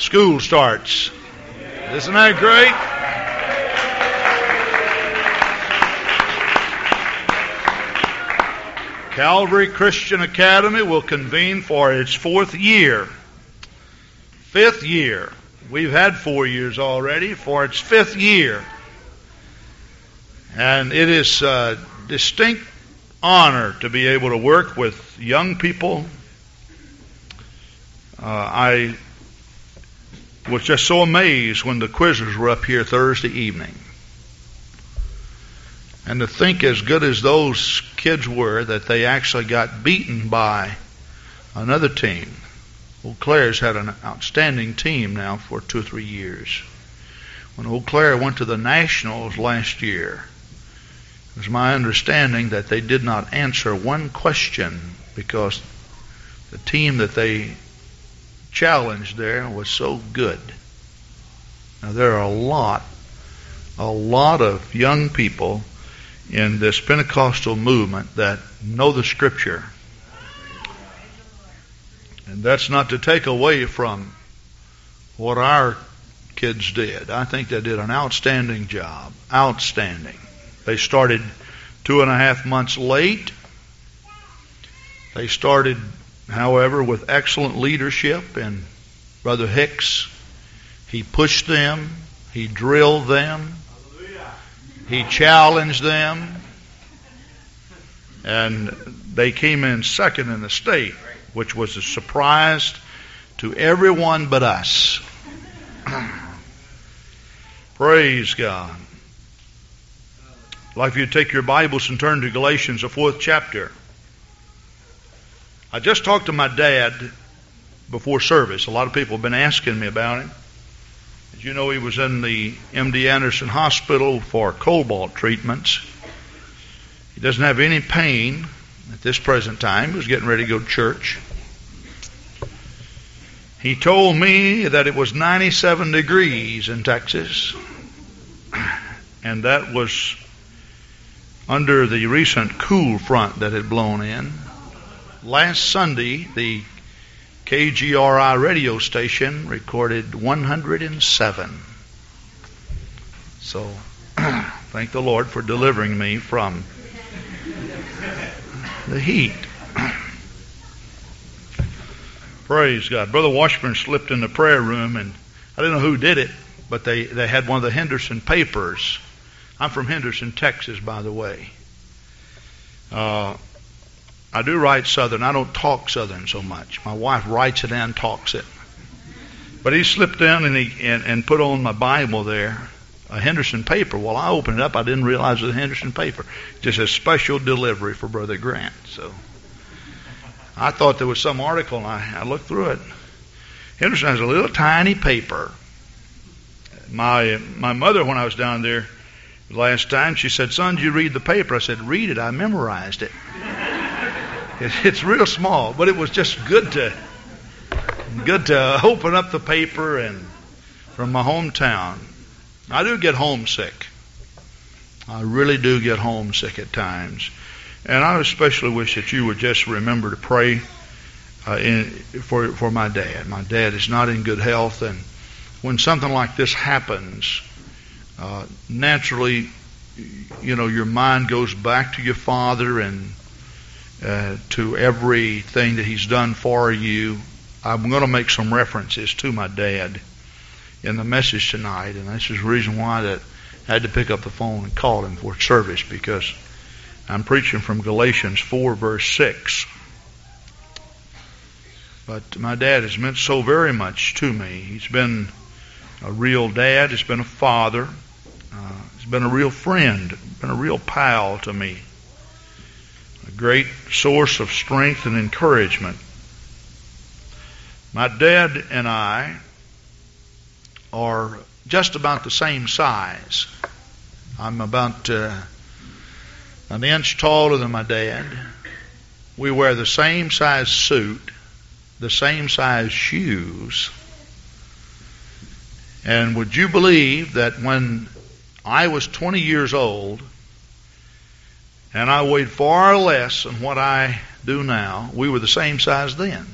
School starts. Isn't that great? Calvary Christian Academy will convene for its fourth year. Fifth year. We've had four years already for its fifth year. And it is a distinct honor to be able to work with young people. Uh, I was just so amazed when the quizzers were up here Thursday evening. And to think as good as those kids were that they actually got beaten by another team. Eau Claire's had an outstanding team now for two or three years. When Eau Claire went to the Nationals last year, it was my understanding that they did not answer one question because the team that they challenged there was so good. Now there are a lot, a lot of young people in this Pentecostal movement that know the Scripture. And that's not to take away from what our kids did. I think they did an outstanding job. Outstanding. They started two and a half months late. They started, however, with excellent leadership and Brother Hicks. He pushed them. He drilled them. He challenged them. And they came in second in the state, which was a surprise to everyone but us. Praise God. I'd like you to take your Bibles and turn to Galatians, the fourth chapter. I just talked to my dad before service. A lot of people have been asking me about him. As you know, he was in the MD Anderson Hospital for cobalt treatments. He doesn't have any pain at this present time. He was getting ready to go to church. He told me that it was 97 degrees in Texas, and that was under the recent cool front that had blown in. Last Sunday, the KGRI radio station recorded 107. So, thank the Lord for delivering me from the heat. Praise God. Brother Washburn slipped in the prayer room, and I don't know who did it, but they, they had one of the Henderson papers. I'm from Henderson, Texas, by the way. Uh, I do write Southern. I don't talk Southern so much. My wife writes it and talks it. But he slipped down and he and, and put on my Bible there a Henderson paper. Well, I opened it up. I didn't realize it was a Henderson paper. Just a special delivery for Brother Grant. So I thought there was some article, and I, I looked through it. Henderson has a little tiny paper. My my mother, when I was down there last time, she said, "Son, did you read the paper?" I said, "Read it. I memorized it." It's real small, but it was just good to good to open up the paper and from my hometown. I do get homesick. I really do get homesick at times, and I especially wish that you would just remember to pray uh, in, for for my dad. My dad is not in good health, and when something like this happens, uh, naturally, you know, your mind goes back to your father and uh, to everything that he's done for you. I'm going to make some references to my dad in the message tonight, and this is the reason why that I had to pick up the phone and call him for service because I'm preaching from Galatians 4 verse 6. But my dad has meant so very much to me. He's been a real dad. He's been a father. Uh, he's been a real friend. Been a real pal to me great source of strength and encouragement. My dad and I are just about the same size. I'm about uh, an inch taller than my dad. We wear the same size suit, the same size shoes. And would you believe that when I was 20 years old, and I weighed far less than what I do now. We were the same size then.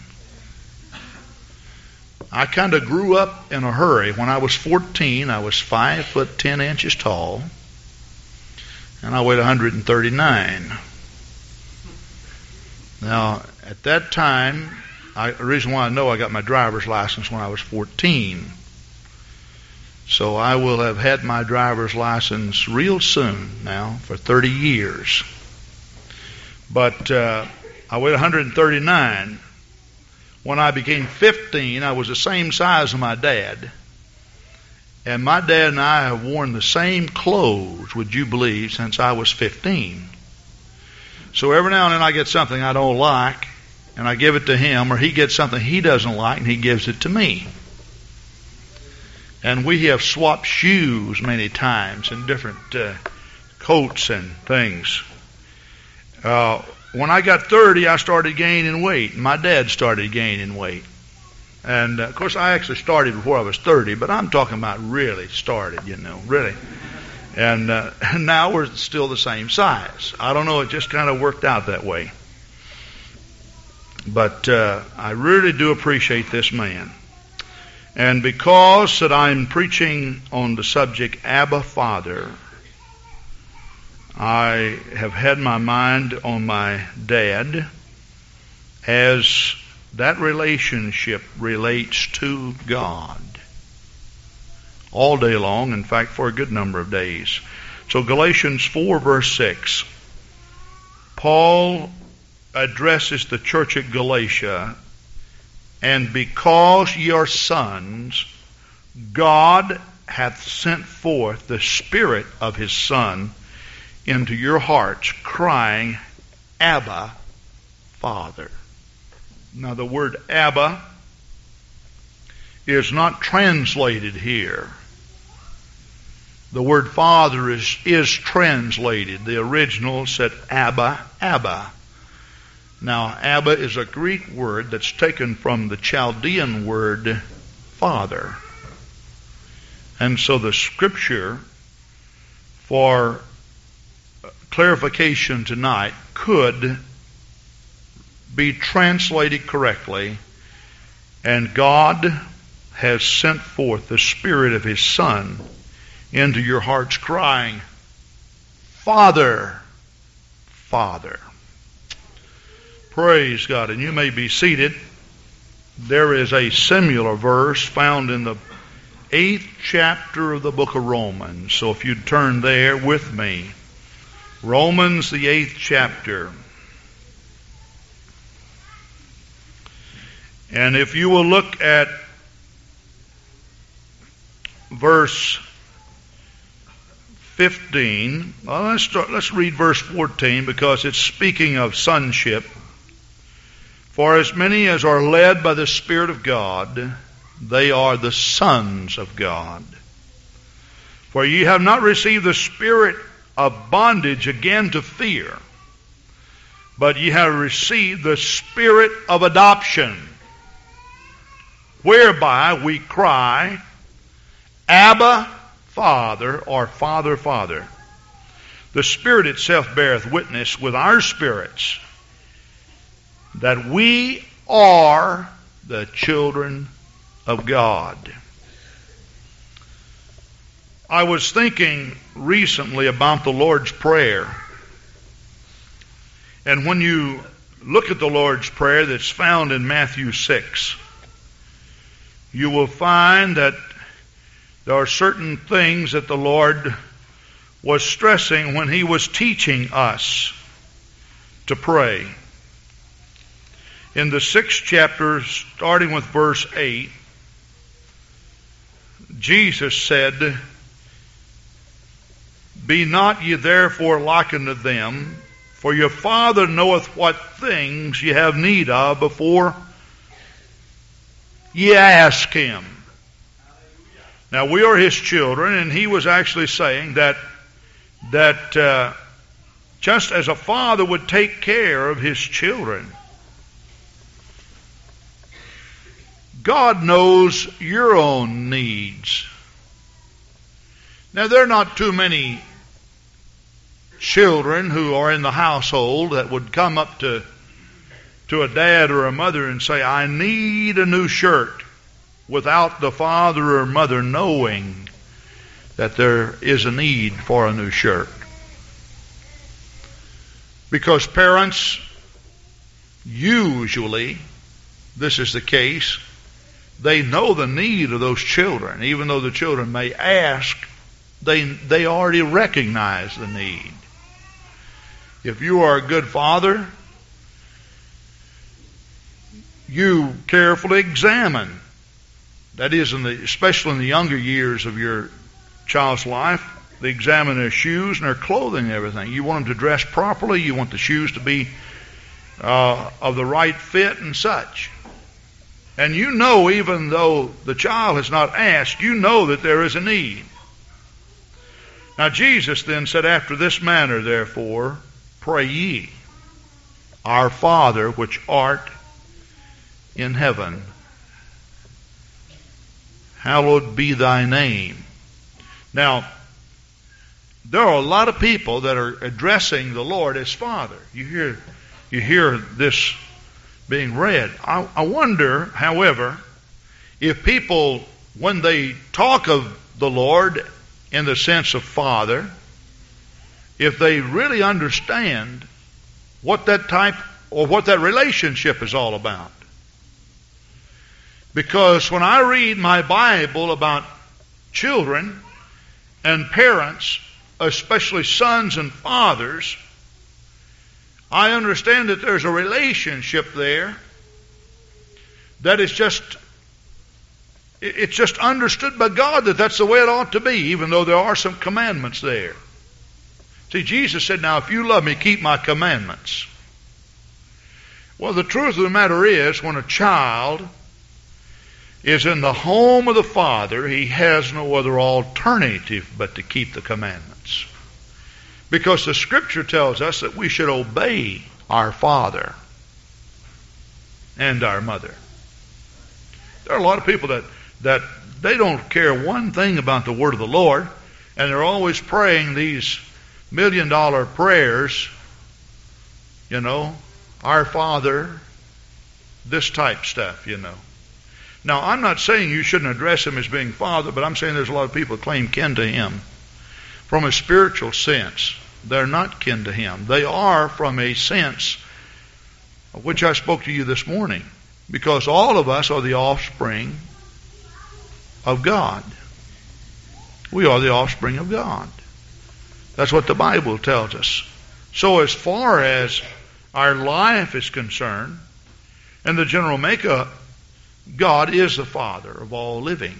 I kind of grew up in a hurry. When I was 14, I was 5 foot 10 inches tall, and I weighed 139. Now, at that time, I, the reason why I know I got my driver's license when I was 14. So I will have had my driver's license real soon now for 30 years. But uh, I weighed 139. When I became 15, I was the same size as my dad. And my dad and I have worn the same clothes, would you believe, since I was 15. So every now and then I get something I don't like, and I give it to him, or he gets something he doesn't like, and he gives it to me. And we have swapped shoes many times and different uh, coats and things. Uh, when I got 30, I started gaining weight. and My dad started gaining weight. And uh, of course, I actually started before I was 30, but I'm talking about really started, you know, really. And uh, now we're still the same size. I don't know, it just kind of worked out that way. But uh, I really do appreciate this man. And because that I'm preaching on the subject Abba Father, I have had my mind on my dad as that relationship relates to God all day long, in fact, for a good number of days. So, Galatians 4, verse 6, Paul addresses the church at Galatia, and because ye are sons, God hath sent forth the Spirit of His Son into your hearts, crying, Abba, Father. Now, the word Abba is not translated here. The word Father is, is translated. The original said Abba, Abba. Now, Abba is a Greek word that's taken from the Chaldean word Father. And so the scripture for uh, clarification tonight could be translated correctly, and God has sent forth the Spirit of His Son into your hearts, crying, Father, Father. Praise God. And you may be seated. There is a similar verse found in the eighth chapter of the book of Romans. So if you'd turn there with me. Romans, the eighth chapter. And if you will look at verse 15, well, let's, start, let's read verse 14 because it's speaking of sonship. For as many as are led by the Spirit of God, they are the sons of God. For ye have not received the spirit of bondage again to fear, but ye have received the spirit of adoption, whereby we cry, Abba, Father, or Father, Father. The Spirit itself beareth witness with our spirits that we are the children of God. I was thinking recently about the Lord's Prayer. And when you look at the Lord's Prayer that's found in Matthew 6, you will find that there are certain things that the Lord was stressing when He was teaching us to pray. In the sixth chapter, starting with verse 8, Jesus said, be not ye therefore like unto them, for your Father knoweth what things ye have need of before ye ask Him. Now we are His children, and He was actually saying that that uh, just as a father would take care of his children, God knows your own needs. Now, there are not too many children who are in the household that would come up to, to a dad or a mother and say, I need a new shirt. without the father or mother knowing that there is a need for a new shirt. Because parents usually, this is the case, they know the need of those children. Even though the children may ask, they, they already recognize the need. If you are a good father, you carefully examine. That is, in the, especially in the younger years of your child's life, they examine their shoes and their clothing and everything. You want them to dress properly. You want the shoes to be uh, of the right fit and such. And you know, even though the child has not asked, you know that there is a need. Now, Jesus then said, After this manner, therefore, pray ye, Our Father which art in heaven, hallowed be thy name. Now, there are a lot of people that are addressing the Lord as Father. You hear, you hear this being read. I, I wonder, however, if people, when they talk of the Lord in the sense of Father, if they really understand what that type or what that relationship is all about. Because when I read my Bible about children and parents, especially sons and fathers, I understand that there's a relationship there that is just it's just understood by God that that's the way it ought to be, even though there are some commandments there. See, Jesus said, Now, if you love me, keep my commandments. Well, the truth of the matter is, when a child is in the home of the Father, he has no other alternative but to keep the commandments. Because the Scripture tells us that we should obey our father and our mother. There are a lot of people that, that they don't care one thing about the word of the Lord, and they're always praying these million dollar prayers, you know, our Father, this type stuff, you know. Now, I'm not saying you shouldn't address him as being Father, but I'm saying there's a lot of people claim kin to him from a spiritual sense. They're not kin to Him. They are from a sense of which I spoke to you this morning. Because all of us are the offspring of God. We are the offspring of God. That's what the Bible tells us. So, as far as our life is concerned, and the general makeup, God is the Father of all living.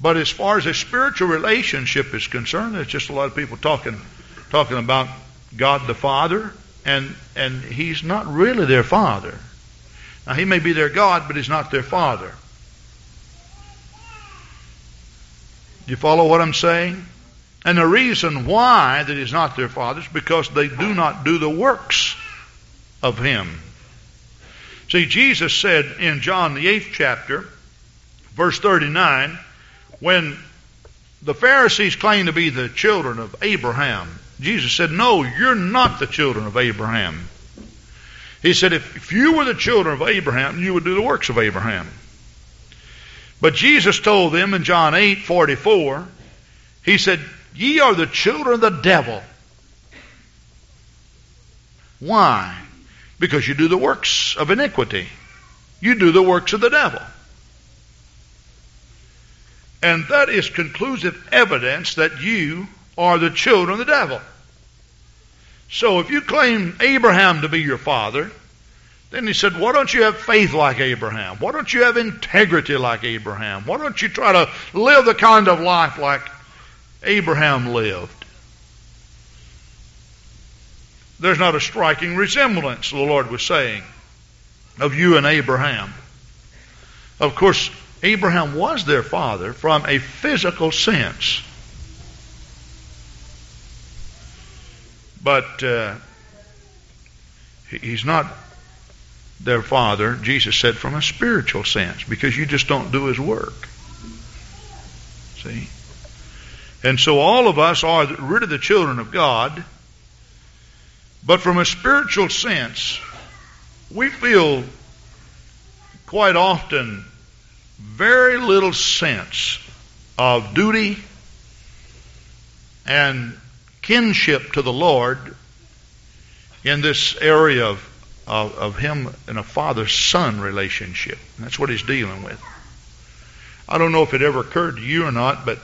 But as far as a spiritual relationship is concerned, there's just a lot of people talking talking about God the Father, and and He's not really their Father. Now He may be their God, but He's not their Father. You follow what I'm saying? And the reason why that He's not their Father is because they do not do the works of Him. See, Jesus said in John the eighth chapter, verse 39, when the Pharisees claimed to be the children of Abraham, Jesus said, No, you're not the children of Abraham. He said, if, if you were the children of Abraham, you would do the works of Abraham. But Jesus told them in John 8 44, He said, Ye are the children of the devil. Why? Because you do the works of iniquity. You do the works of the devil. And that is conclusive evidence that you are the children of the devil. So if you claim Abraham to be your father, then he said, Why don't you have faith like Abraham? Why don't you have integrity like Abraham? Why don't you try to live the kind of life like Abraham lived? There's not a striking resemblance, the Lord was saying, of you and Abraham. Of course, Abraham was their father from a physical sense. But uh, he's not their father, Jesus said, from a spiritual sense, because you just don't do his work. See? And so all of us are really the children of God, but from a spiritual sense, we feel quite often very little sense of duty and kinship to the Lord in this area of, of, of him and a father son relationship. That's what he's dealing with. I don't know if it ever occurred to you or not, but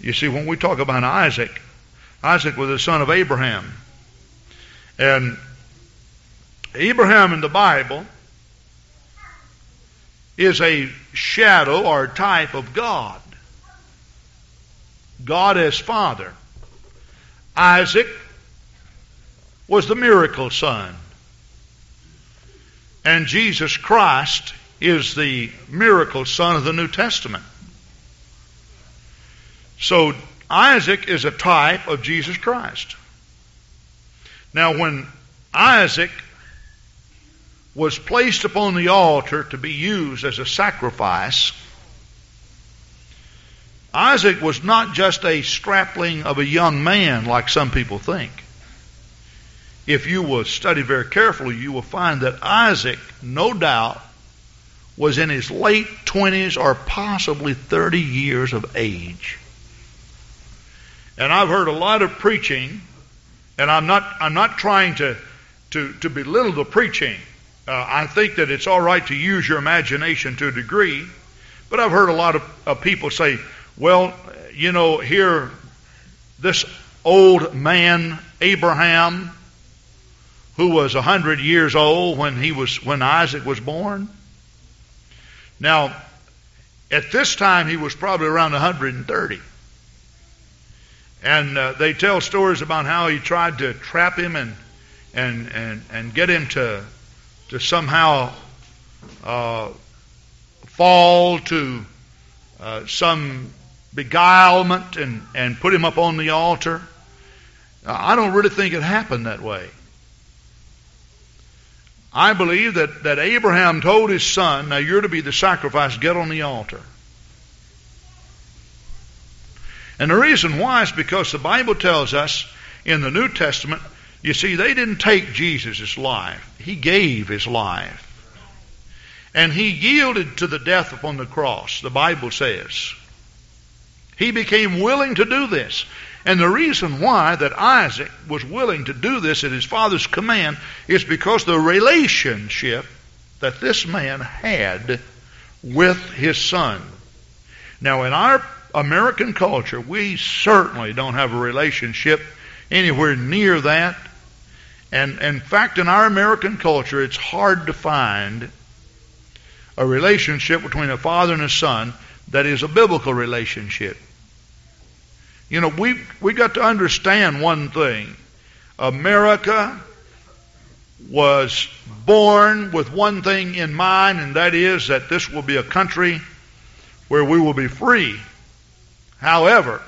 you see, when we talk about Isaac, Isaac was the son of Abraham. And Abraham in the Bible is a shadow or type of God. God as Father. Isaac was the miracle son. And Jesus Christ is the miracle son of the New Testament. So Isaac is a type of Jesus Christ. Now, when Isaac was placed upon the altar to be used as a sacrifice, Isaac was not just a strapling of a young man like some people think. If you will study very carefully, you will find that Isaac, no doubt, was in his late 20s or possibly 30 years of age. And I've heard a lot of preaching, and I'm not, I'm not trying to, to, to belittle the preaching. Uh, I think that it's all right to use your imagination to a degree, but I've heard a lot of, of people say, well, you know, here, this old man, Abraham, who was a hundred years old when he was when Isaac was born. Now, at this time he was probably around 130. And uh, they tell stories about how he tried to trap him and and and, and get him to to somehow uh, fall to uh, some beguilement and, and put him up on the altar. I don't really think it happened that way. I believe that, that Abraham told his son, Now you're to be the sacrifice, get on the altar. And the reason why is because the Bible tells us in the New Testament, you see, they didn't take Jesus' life, He gave His life. And He yielded to the death upon the cross, the Bible says. He became willing to do this. And the reason why that Isaac was willing to do this at his father's command is because the relationship that this man had with his son. Now, in our American culture, we certainly don't have a relationship anywhere near that. And in fact, in our American culture, it's hard to find a relationship between a father and a son that is a biblical relationship. You know, we we got to understand one thing. America was born with one thing in mind, and that is that this will be a country where we will be free. However,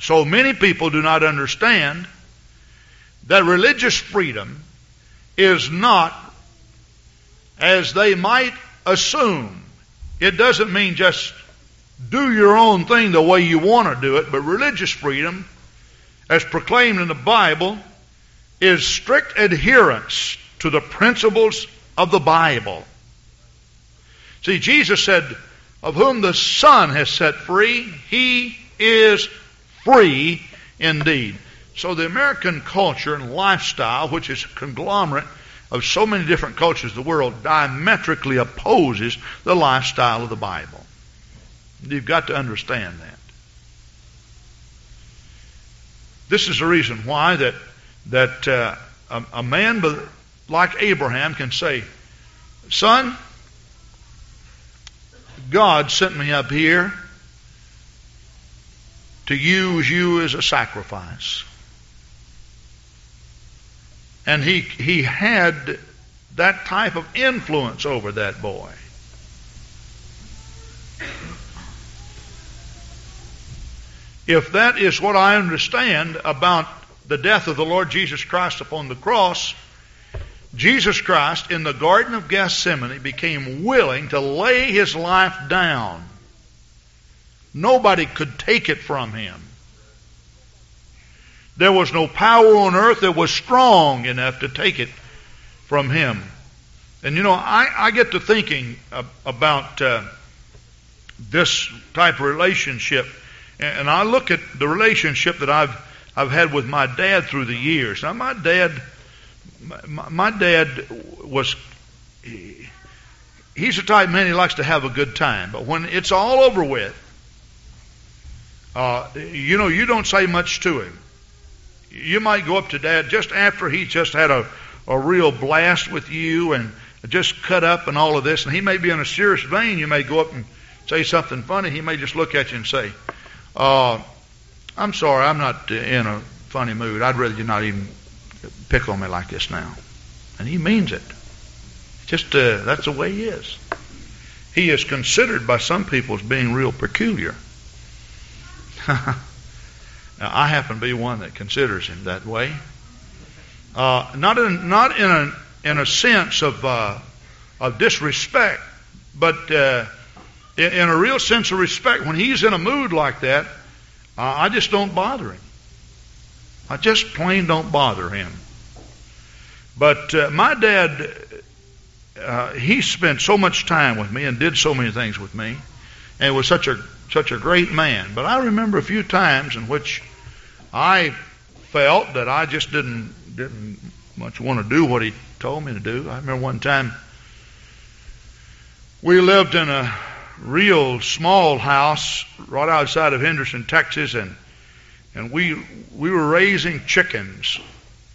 so many people do not understand that religious freedom is not as they might assume. It doesn't mean just do your own thing the way you want to do it, but religious freedom, as proclaimed in the Bible, is strict adherence to the principles of the Bible. See, Jesus said, Of whom the Son has set free, he is free indeed. So the American culture and lifestyle, which is a conglomerate of so many different cultures of the world, diametrically opposes the lifestyle of the Bible. You've got to understand that. This is the reason why that that uh, a, a man like Abraham can say, "Son, God sent me up here to use you as a sacrifice." And he he had that type of influence over that boy. If that is what I understand about the death of the Lord Jesus Christ upon the cross, Jesus Christ in the Garden of Gethsemane became willing to lay his life down. Nobody could take it from him. There was no power on earth that was strong enough to take it from him. And you know, I, I get to thinking about uh, this type of relationship. And I look at the relationship that I've I've had with my dad through the years. Now, my dad, my, my dad was. He, he's the type man he likes to have a good time, but when it's all over with, uh, you know, you don't say much to him. You might go up to dad just after he just had a, a real blast with you and just cut up and all of this, and he may be in a serious vein. You may go up and say something funny. He may just look at you and say, uh, I'm sorry, I'm not in a funny mood. I'd rather you not even pick on me like this now. And he means it. Just uh, that's the way he is. He is considered by some people as being real peculiar. now, I happen to be one that considers him that way. Uh, not in not in a in a sense of uh, of disrespect, but uh, in, in, a real sense of respect. When he's in a mood like that, I just don't bother him. I just plain don't bother him. But uh, my dad, uh, he spent so much time with me and did so many things with me, and was such a such a great man. But I remember a few times in which I felt that I just didn't didn't much want to do what he told me to do. I remember one time we lived in a real small house right outside of Henderson, Texas, and and we we were raising chickens.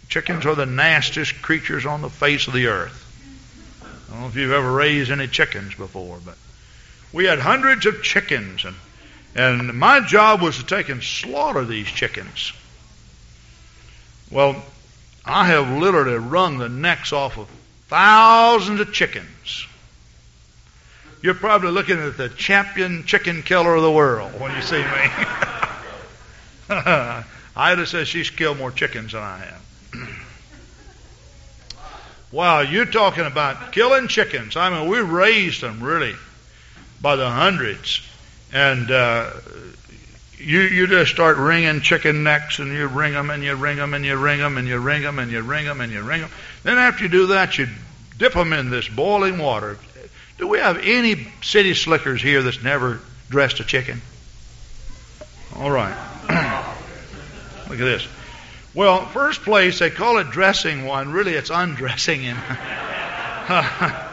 Chickens are the nastiest creatures on the face of the earth. I don't know if you've ever raised any chickens before, but we had hundreds of chickens, and and my job was to take and slaughter these chickens. Well, I have literally wrung the necks off of thousands of chickens. You're probably looking at the champion chicken killer of the world when you see me. Ida says she's killed more chickens than I have. wow, you're talking about killing chickens. I mean, we raised them really by the hundreds. And uh, you, you just start wringing chicken necks and you wring them and you wring them and you wring them and you wring them and you wring them and you wring them. Then after you do that, you dip them in this boiling water. Do we have any city slickers here that's never dressed a chicken? All right. Look at this. Well, first place, they call it dressing one. Really, it's undressing him.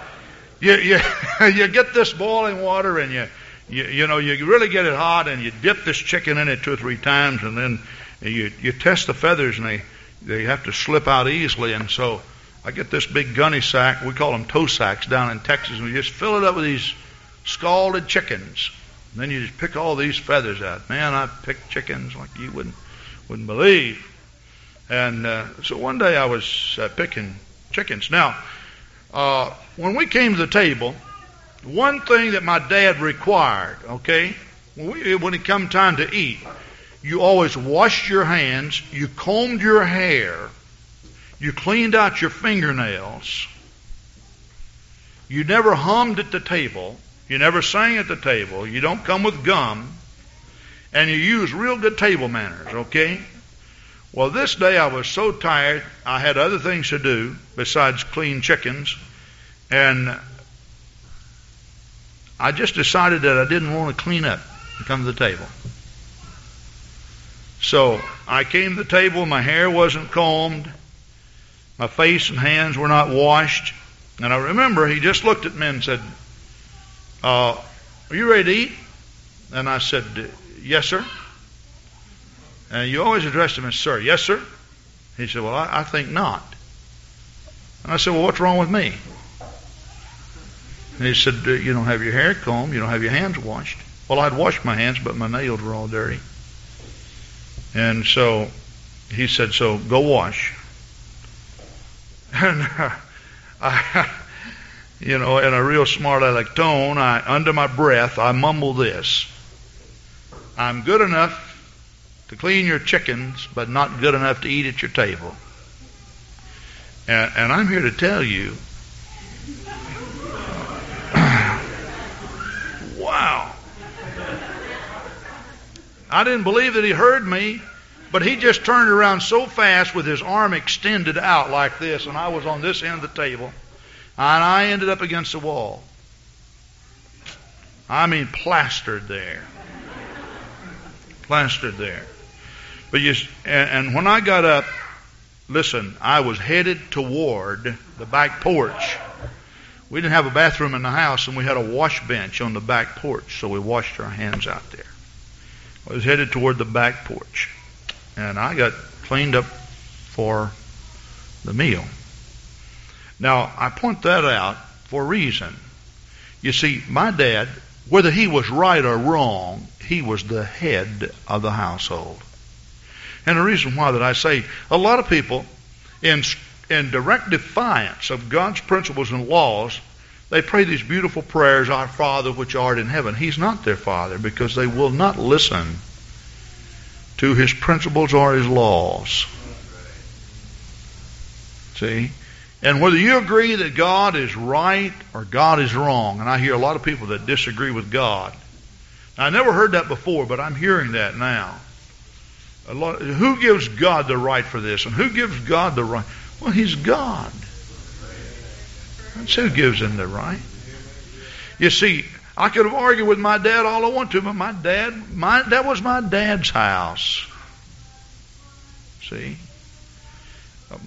you, you, you get this boiling water and you, you, you know, you really get it hot and you dip this chicken in it two or three times and then you, you test the feathers and they, they have to slip out easily. And so I get this big gunny sack, we call them toe sacks down in Texas, and we just fill it up with these scalded chickens. And then you just pick all these feathers out. Man, I picked chickens like you wouldn't wouldn't believe. And uh, so one day I was uh, picking chickens. Now, uh, when we came to the table, one thing that my dad required, okay, when, we, when it come time to eat, you always washed your hands, you combed your hair, you cleaned out your fingernails. You never hummed at the table. You never sang at the table. You don't come with gum. And you use real good table manners, okay? Well, this day I was so tired, I had other things to do besides clean chickens. And I just decided that I didn't want to clean up and come to the table. So I came to the table, my hair wasn't combed, my face and hands were not washed. And I remember he just looked at me and said, uh, Are you ready to eat? And I said, Yes, sir. And you always addressed him as sir. Yes, sir. He said, Well, I, I think not. And I said, Well, what's wrong with me? And he said, You don't have your hair combed, you don't have your hands washed. Well, I'd washed my hands, but my nails were all dirty. And so he said, So go wash. And uh, I, you know, in a real smart aleck tone, I, under my breath, I mumble this I'm good enough to clean your chickens, but not good enough to eat at your table. And, and I'm here to tell you wow. I didn't believe that he heard me. But he just turned around so fast with his arm extended out like this, and I was on this end of the table, and I ended up against the wall. I mean plastered there. plastered there. But you, and, and when I got up, listen, I was headed toward the back porch. We didn't have a bathroom in the house, and we had a wash bench on the back porch, so we washed our hands out there. I was headed toward the back porch, and I got cleaned up for the meal. Now, I point that out for a reason. You see, my dad, whether he was right or wrong, he was the head of the household. And the reason why that I say a lot of people in in direct defiance of God's principles and laws, they pray these beautiful prayers, Our Father which art in heaven. He's not their Father because they will not listen to His principles or His laws. See? And whether you agree that God is right or God is wrong, and I hear a lot of people that disagree with God. Now, I never heard that before, but I'm hearing that now. Lot, who gives God the right for this? And who gives God the right? Well, He's God. That's who gives Him the right. You see, I could have argued with my dad all I want to, but my dad, my, that was my dad's house. See?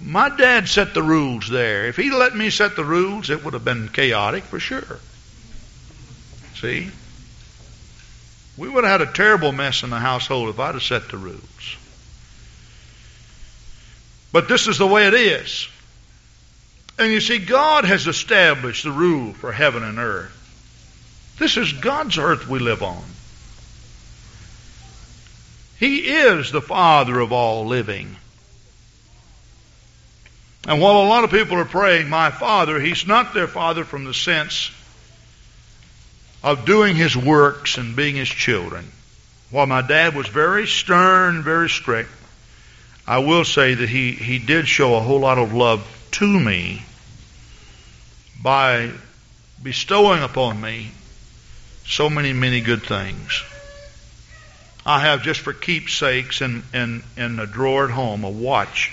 My dad set the rules there. If he'd let me set the rules, it would have been chaotic for sure. See? We would have had a terrible mess in the household if I'd have set the rules. But this is the way it is. And you see, God has established the rule for heaven and earth. This is God's earth we live on. He is the Father of all living. And while a lot of people are praying, My Father, He's not their Father from the sense of doing His works and being His children. While my dad was very stern, very strict, I will say that he, he did show a whole lot of love to me by bestowing upon me so many, many good things. I have just for keepsakes in, in, in a drawer at home a watch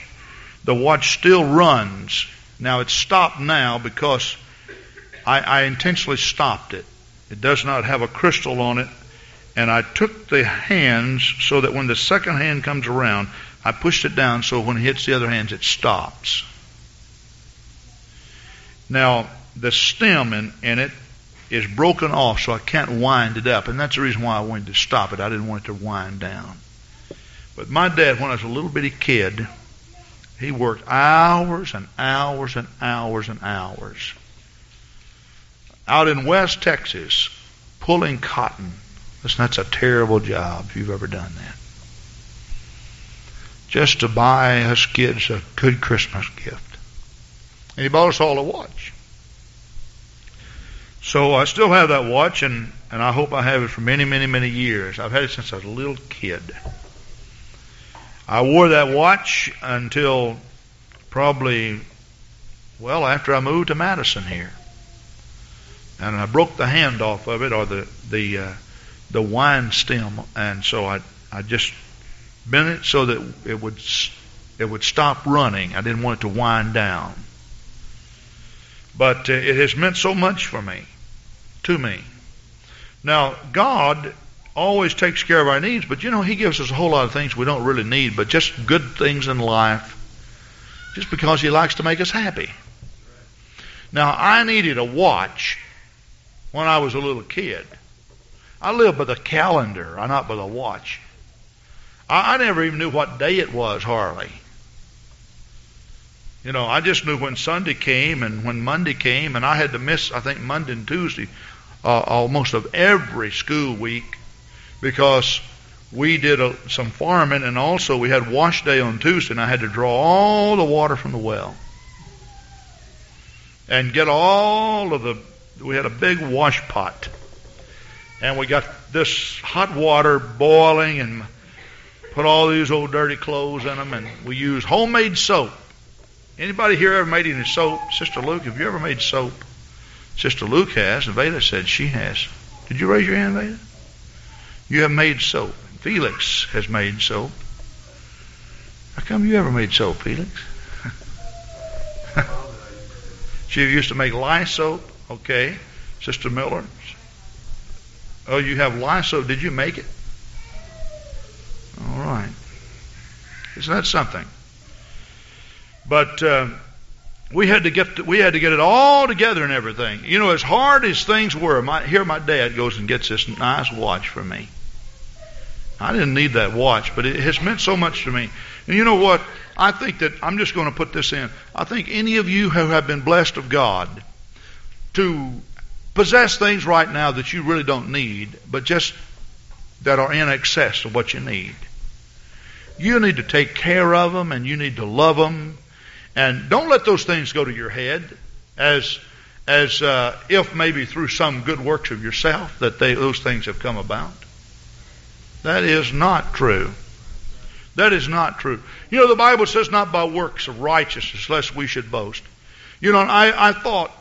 the watch still runs. Now it's stopped now because I, I intentionally stopped it. It does not have a crystal on it. And I took the hands so that when the second hand comes around, I pushed it down so when it hits the other hands, it stops. Now, the stem in, in it is broken off, so I can't wind it up. And that's the reason why I wanted to stop it. I didn't want it to wind down. But my dad, when I was a little bitty kid, he worked hours and hours and hours and hours out in West Texas pulling cotton. Listen, that's a terrible job if you've ever done that. Just to buy us kids a good Christmas gift. And he bought us all a watch. So I still have that watch, and, and I hope I have it for many, many, many years. I've had it since I was a little kid. I wore that watch until probably, well, after I moved to Madison here. And I broke the hand off of it, or the the uh, the wine stem, and so I I just bent it so that it would it would stop running. I didn't want it to wind down. But uh, it has meant so much for me, to me. Now God always takes care of our needs, but you know, He gives us a whole lot of things we don't really need, but just good things in life, just because He likes to make us happy. Now, I needed a watch when I was a little kid. I lived by the calendar, not by the watch. I, I never even knew what day it was, hardly. You know, I just knew when Sunday came and when Monday came, and I had to miss, I think, Monday and Tuesday uh, almost of every school week because we did a, some farming and also we had wash day on Tuesday and I had to draw all the water from the well and get all of the we had a big wash pot and we got this hot water boiling and put all these old dirty clothes in them and we used homemade soap anybody here ever made any soap sister luke have you ever made soap sister luke has and veda said she has did you raise your hand veda you have made soap. Felix has made soap. How come you ever made soap, Felix? she used to make lye soap. Okay. Sister Miller. Oh, you have Lysol. Did you make it? All right. Isn't that something? But uh, we had to get to, we had to get it all together and everything. You know, as hard as things were, my, here my dad goes and gets this nice watch for me. I didn't need that watch, but it has meant so much to me. And you know what? I think that I'm just going to put this in. I think any of you who have been blessed of God to possess things right now that you really don't need, but just that are in excess of what you need. You need to take care of them and you need to love them. And don't let those things go to your head as, as uh, if maybe through some good works of yourself that they, those things have come about. That is not true. That is not true. You know, the Bible says not by works of righteousness, lest we should boast. You know, I, I thought,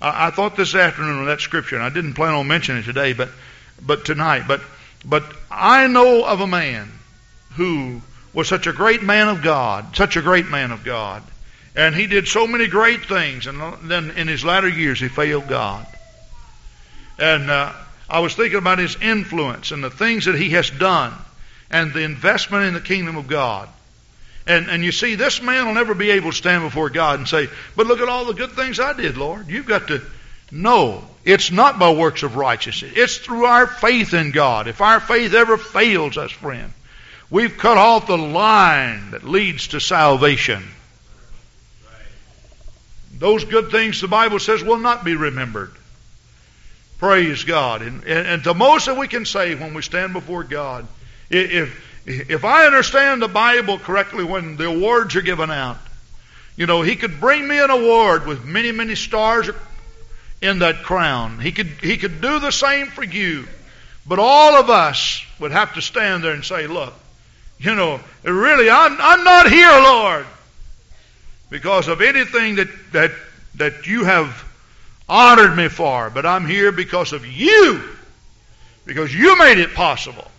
I thought this afternoon of that scripture, and I didn't plan on mentioning it today, but, but tonight, but, but I know of a man who was such a great man of God, such a great man of God, and he did so many great things, and then in his latter years he failed God. And uh, I was thinking about his influence and the things that he has done and the investment in the kingdom of God. And, and you see, this man will never be able to stand before God and say, But look at all the good things I did, Lord. You've got to know it's not by works of righteousness. It's through our faith in God. If our faith ever fails us, friend, we've cut off the line that leads to salvation. Those good things the Bible says will not be remembered. Praise God. And, and, and the most that we can say when we stand before God, if, if I understand the Bible correctly when the awards are given out, you know, He could bring me an award with many, many stars in that crown. He could, he could do the same for you. But all of us would have to stand there and say, look, you know, really, I'm, I'm not here, Lord, because of anything that, that, that you have honored me for, but I'm here because of you. Because you made it possible.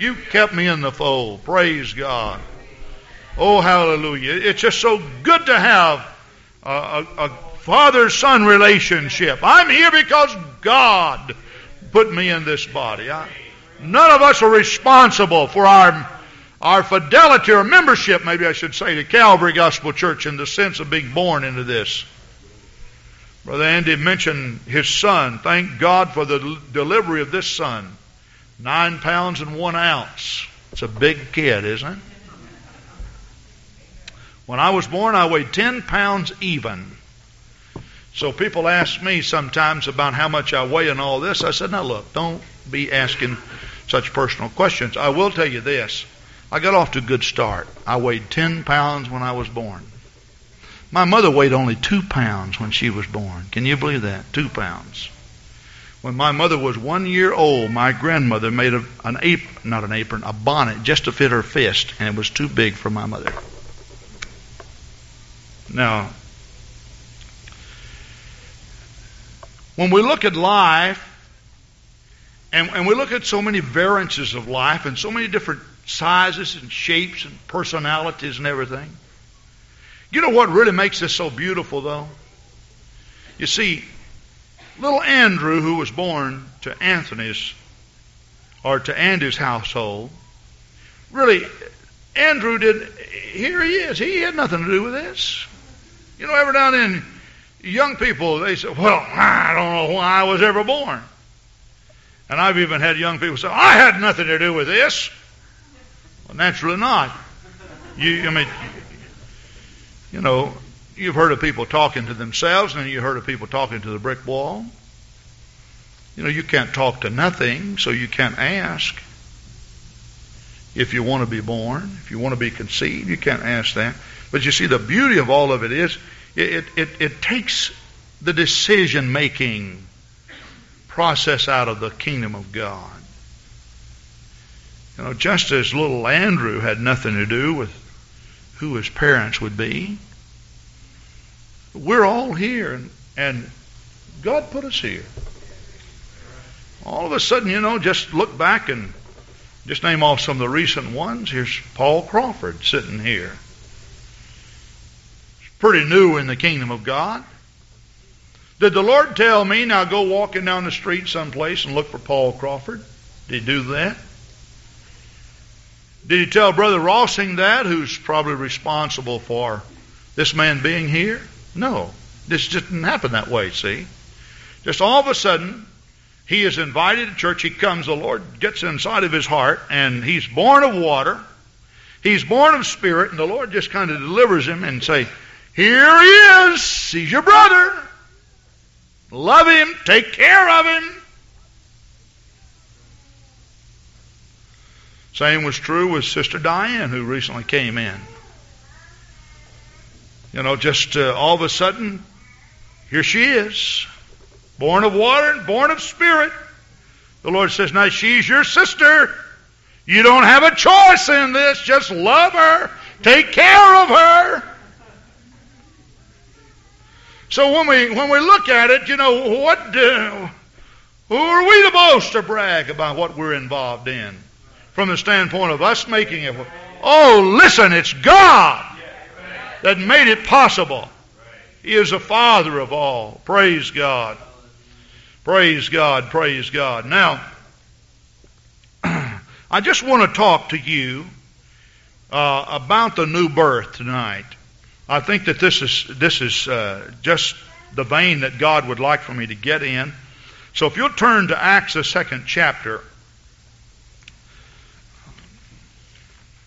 You kept me in the fold. Praise God. Oh, hallelujah. It's just so good to have a, a, a father son relationship. I'm here because God put me in this body. I, none of us are responsible for our, our fidelity or membership, maybe I should say, to Calvary Gospel Church in the sense of being born into this. Brother Andy mentioned his son. Thank God for the delivery of this son. Nine pounds and one ounce. It's a big kid, isn't it? When I was born, I weighed 10 pounds even. So people ask me sometimes about how much I weigh and all this. I said, now look, don't be asking such personal questions. I will tell you this. I got off to a good start. I weighed 10 pounds when I was born. My mother weighed only two pounds when she was born. Can you believe that? Two pounds. When my mother was one year old, my grandmother made a, an apron, not an apron, a bonnet just to fit her fist, and it was too big for my mother. Now, when we look at life, and, and we look at so many variances of life, and so many different sizes and shapes and personalities and everything, you know what really makes this so beautiful, though? You see, little Andrew, who was born to Anthony's or to Andy's household, really, Andrew did, here he is. He had nothing to do with this. You know, every now and then, young people, they say, well, I don't know why I was ever born. And I've even had young people say, I had nothing to do with this. Well, naturally not. You, I mean, you know, you've heard of people talking to themselves, and you heard of people talking to the brick wall. You know, you can't talk to nothing, so you can't ask. If you want to be born, if you want to be conceived, you can't ask that. But you see, the beauty of all of it is it, it, it takes the decision making process out of the kingdom of God. You know, just as little Andrew had nothing to do with who his parents would be. We're all here, and, and God put us here. All of a sudden, you know, just look back and just name off some of the recent ones. Here's Paul Crawford sitting here. He's pretty new in the kingdom of God. Did the Lord tell me, now go walking down the street someplace and look for Paul Crawford? Did he do that? Did he tell Brother Rossing that, who's probably responsible for this man being here? No. This just didn't happen that way, see? Just all of a sudden, he is invited to church. He comes, the Lord gets inside of his heart, and he's born of water. He's born of spirit, and the Lord just kind of delivers him and say, Here he is. He's your brother. Love him. Take care of him. Same was true with Sister Diane, who recently came in. You know, just uh, all of a sudden, here she is, born of water and born of spirit. The Lord says, Now she's your sister. You don't have a choice in this. Just love her. Take care of her. So when we when we look at it, you know what? Uh, who are we to boast or brag about what we're involved in, from the standpoint of us making it? Oh, listen, it's God that made it possible. He is the Father of all. Praise God. Praise God. Praise God. Now, I just want to talk to you uh, about the new birth tonight. I think that this is this is uh, just the vein that God would like for me to get in. So if you'll turn to Acts the second chapter.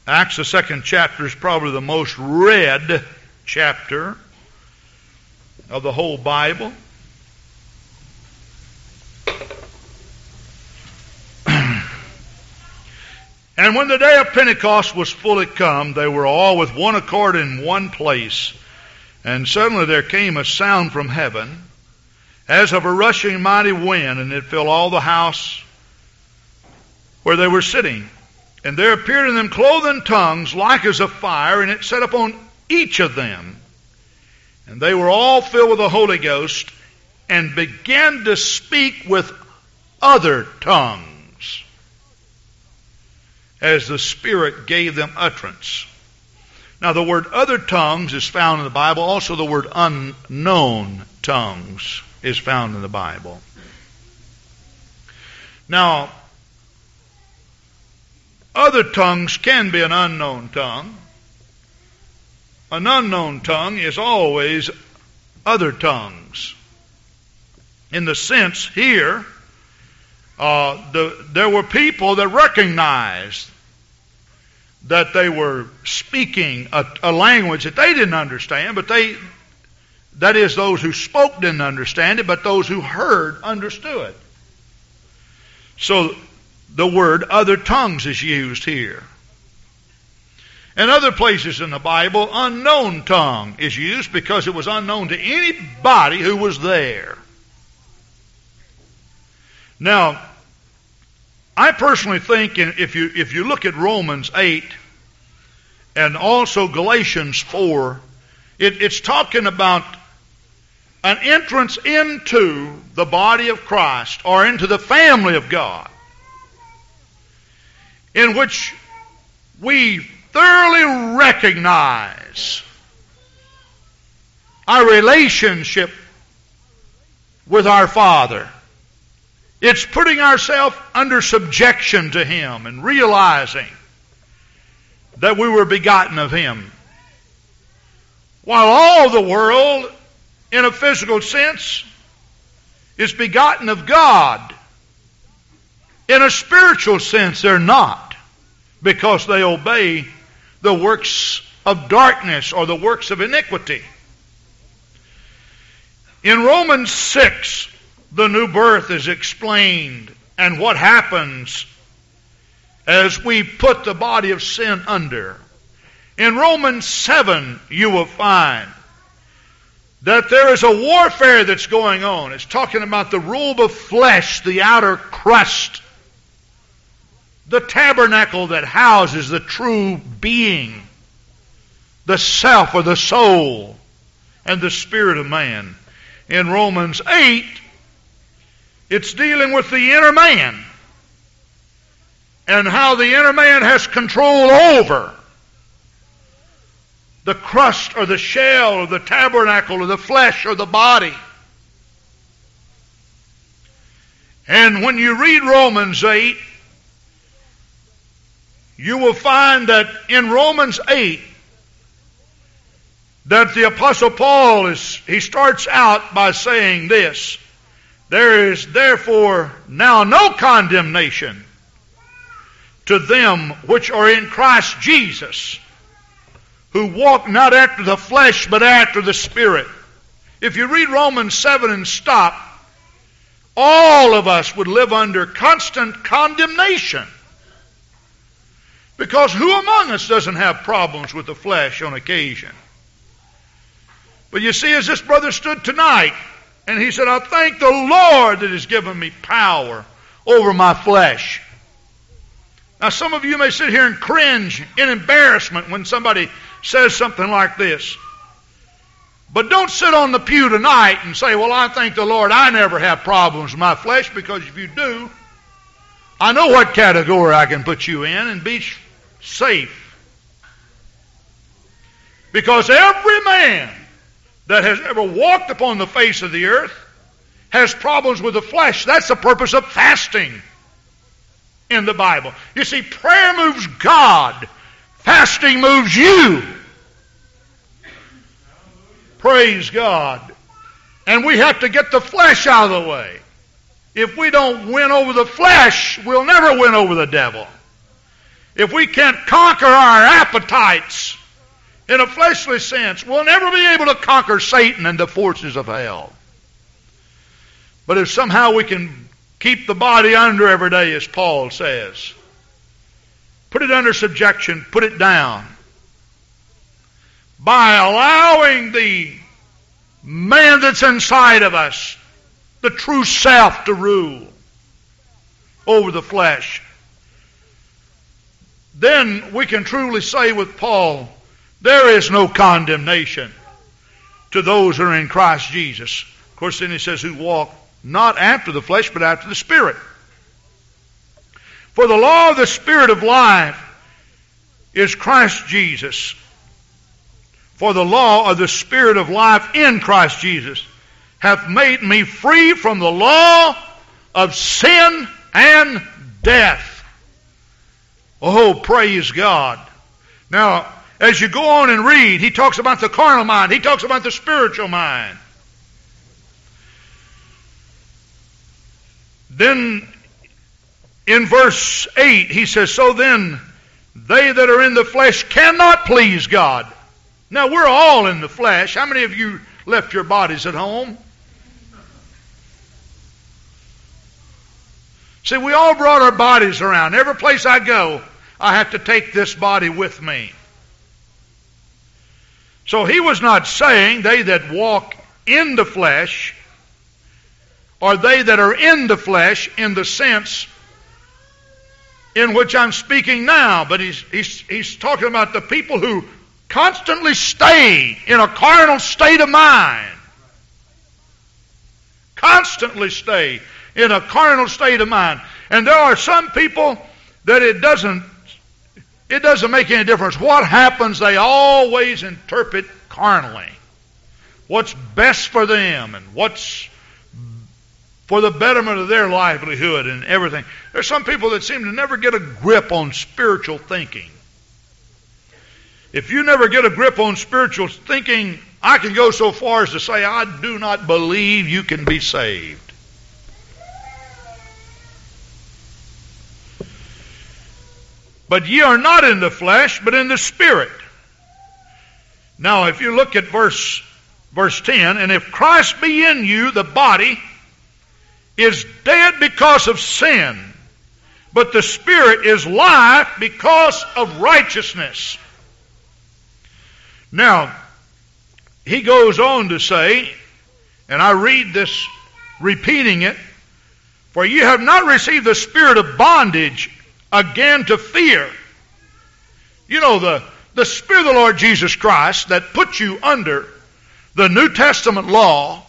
Acts the second chapter is probably the most read chapter of the whole Bible. And when the day of Pentecost was fully come, they were all with one accord in one place. And suddenly there came a sound from heaven, as of a rushing mighty wind, and it filled all the house where they were sitting. And there appeared in them cloven tongues like as of fire, and it set upon each of them. And they were all filled with the Holy Ghost, and began to speak with other tongues as the Spirit gave them utterance. Now, the word other tongues is found in the Bible. Also, the word unknown tongues is found in the Bible. Now, other tongues can be an unknown tongue. An unknown tongue is always other tongues. In the sense here, uh, the, there were people that recognized that they were speaking a, a, language that they didn't understand, but they, that is, those who spoke didn't understand it, but those who heard understood. So the word other tongues is used here. In other places in the Bible, unknown tongue is used because it was unknown to anybody who was there. Now, I personally think if you, if you look at Romans 8 and also Galatians 4, it, it's talking about an entrance into the body of Christ or into the family of God in which we thoroughly recognize our relationship with our Father. It's putting ourselves under subjection to Him and realizing that we were begotten of Him. While all the world, in a physical sense, is begotten of God, in a spiritual sense, they're not because they obey the works of darkness or the works of iniquity. In Romans 6, the new birth is explained and what happens as we put the body of sin under. In Romans 7, you will find that there is a warfare that's going on. It's talking about the rule of flesh, the outer crust, the tabernacle that houses the true being, the self or the soul, and the spirit of man. In Romans 8, it's dealing with the inner man and how the inner man has control over the crust or the shell or the tabernacle or the flesh or the body. And when you read Romans 8, you will find that in Romans 8, that the apostle Paul is, he starts out by saying this, there is therefore now no condemnation to them which are in Christ Jesus, who walk not after the flesh, but after the Spirit. If you read Romans 7 and stop, all of us would live under constant condemnation. Because who among us doesn't have problems with the flesh on occasion? But you see, as this brother stood tonight, and he said, I thank the Lord that has given me power over my flesh. Now, some of you may sit here and cringe in embarrassment when somebody says something like this. But don't sit on the pew tonight and say, Well, I thank the Lord I never have problems with my flesh, because if you do, I know what category I can put you in and be safe. Because every man that has ever walked upon the face of the earth has problems with the flesh. That's the purpose of fasting in the Bible. You see, prayer moves God, fasting moves you. Praise God. And we have to get the flesh out of the way. If we don't win over the flesh, we'll never win over the devil. If we can't conquer our appetites in a fleshly sense, we'll never be able to conquer Satan and the forces of hell. But if somehow we can keep the body under every day, as Paul says, put it under subjection, put it down, by allowing the man that's inside of us, the true self, to rule over the flesh. Then we can truly say with Paul, there is no condemnation to those who are in Christ Jesus. Of course, then he says, who walk not after the flesh, but after the Spirit. For the law of the Spirit of life is Christ Jesus for the law of the Spirit of life in Christ Jesus hath made me free from the law of sin and death. Oh, praise God. Now, as you go on and read, he talks about the carnal mind, he talks about the spiritual mind. Then in verse 8, he says, So then, they that are in the flesh cannot please God. Now, we're all in the flesh. How many of you left your bodies at home? See, we all brought our bodies around. Every place I go, I have to take this body with me. So he was not saying they that walk in the flesh or they that are in the flesh in the sense in which I'm speaking now, but he's, he's, he's talking about the people who constantly stay in a carnal state of mind. Constantly stay in a carnal state of mind. And there are some people that it doesn't it doesn't make any difference what happens, they always interpret carnally. What's best for them and what's for the betterment of their livelihood and everything. There's some people that seem to never get a grip on spiritual thinking. If you never get a grip on spiritual thinking, I can go so far as to say, I do not believe you can be saved. But ye are not in the flesh, but in the Spirit. Now, if you look at verse, verse 10, and if Christ be in you, the body is dead because of sin, but the Spirit is life because of righteousness. Now, he goes on to say, and I read this repeating it, for you have not received the spirit of bondage again to fear. You know, the, the Spirit of the Lord Jesus Christ that put you under the New Testament law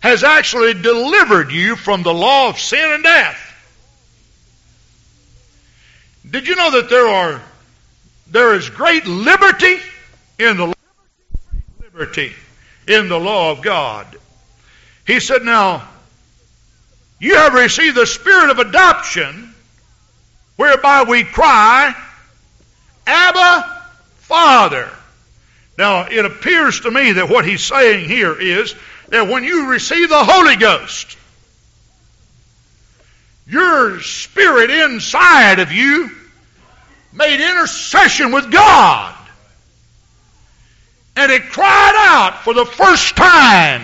has actually delivered you from the law of sin and death. Did you know that there are there is great liberty in the liberty in the law of God. He said, Now, you have received the spirit of adoption, whereby we cry, Abba, Father. Now, it appears to me that what he's saying here is that when you receive the Holy Ghost, your spirit inside of you made intercession with God. And it cried out for the first time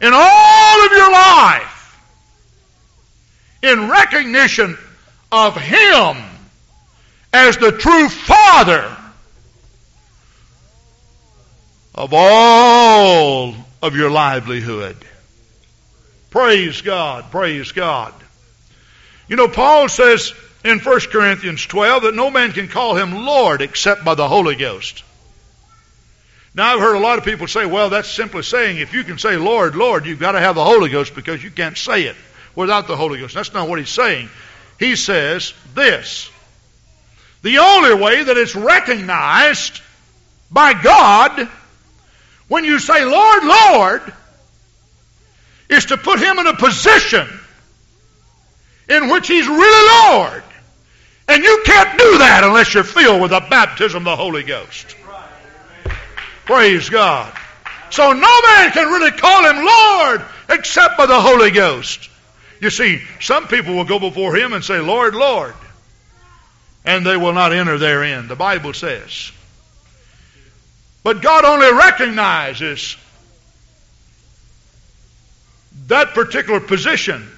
in all of your life in recognition of Him as the true Father of all of your livelihood. Praise God, praise God. You know, Paul says in 1 Corinthians 12 that no man can call him Lord except by the Holy Ghost. Now, I've heard a lot of people say, well, that's simply saying if you can say Lord, Lord, you've got to have the Holy Ghost because you can't say it without the Holy Ghost. That's not what he's saying. He says this the only way that it's recognized by God when you say, Lord, Lord, is to put him in a position in which he's really Lord. And you can't do that unless you're filled with the baptism of the Holy Ghost. Praise God. So no man can really call him Lord except by the Holy Ghost. You see, some people will go before him and say, Lord, Lord. And they will not enter therein. The Bible says. But God only recognizes that particular position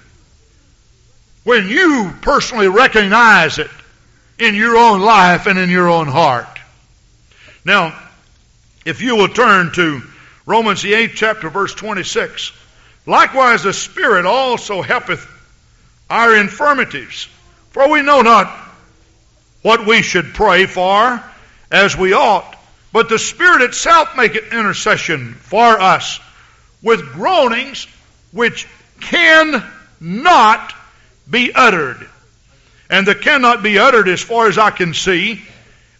when you personally recognize it in your own life and in your own heart. Now, if you will turn to Romans the 8th chapter verse 26. Likewise the Spirit also helpeth our infirmities. For we know not what we should pray for as we ought, but the Spirit itself maketh intercession for us with groanings which cannot be uttered. And the cannot be uttered, as far as I can see,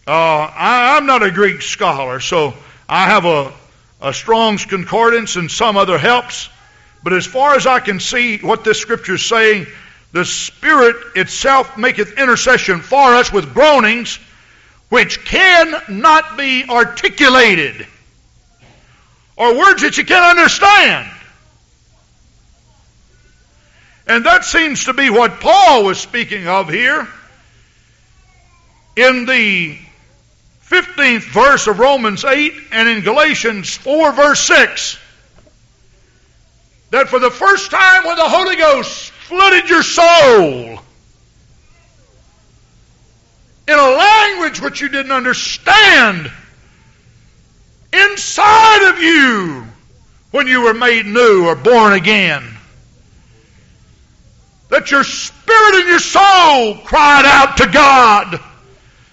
uh, I, I'm not a Greek scholar, so I have a, a Strong's Concordance and some other helps. But as far as I can see what this scripture is saying, the Spirit itself maketh intercession for us with groanings which cannot be articulated, or words that you can't understand. And that seems to be what Paul was speaking of here in the 15th verse of Romans 8 and in Galatians 4 verse 6. That for the first time when the Holy Ghost flooded your soul in a language which you didn't understand inside of you when you were made new or born again. That your spirit and your soul cried out to God,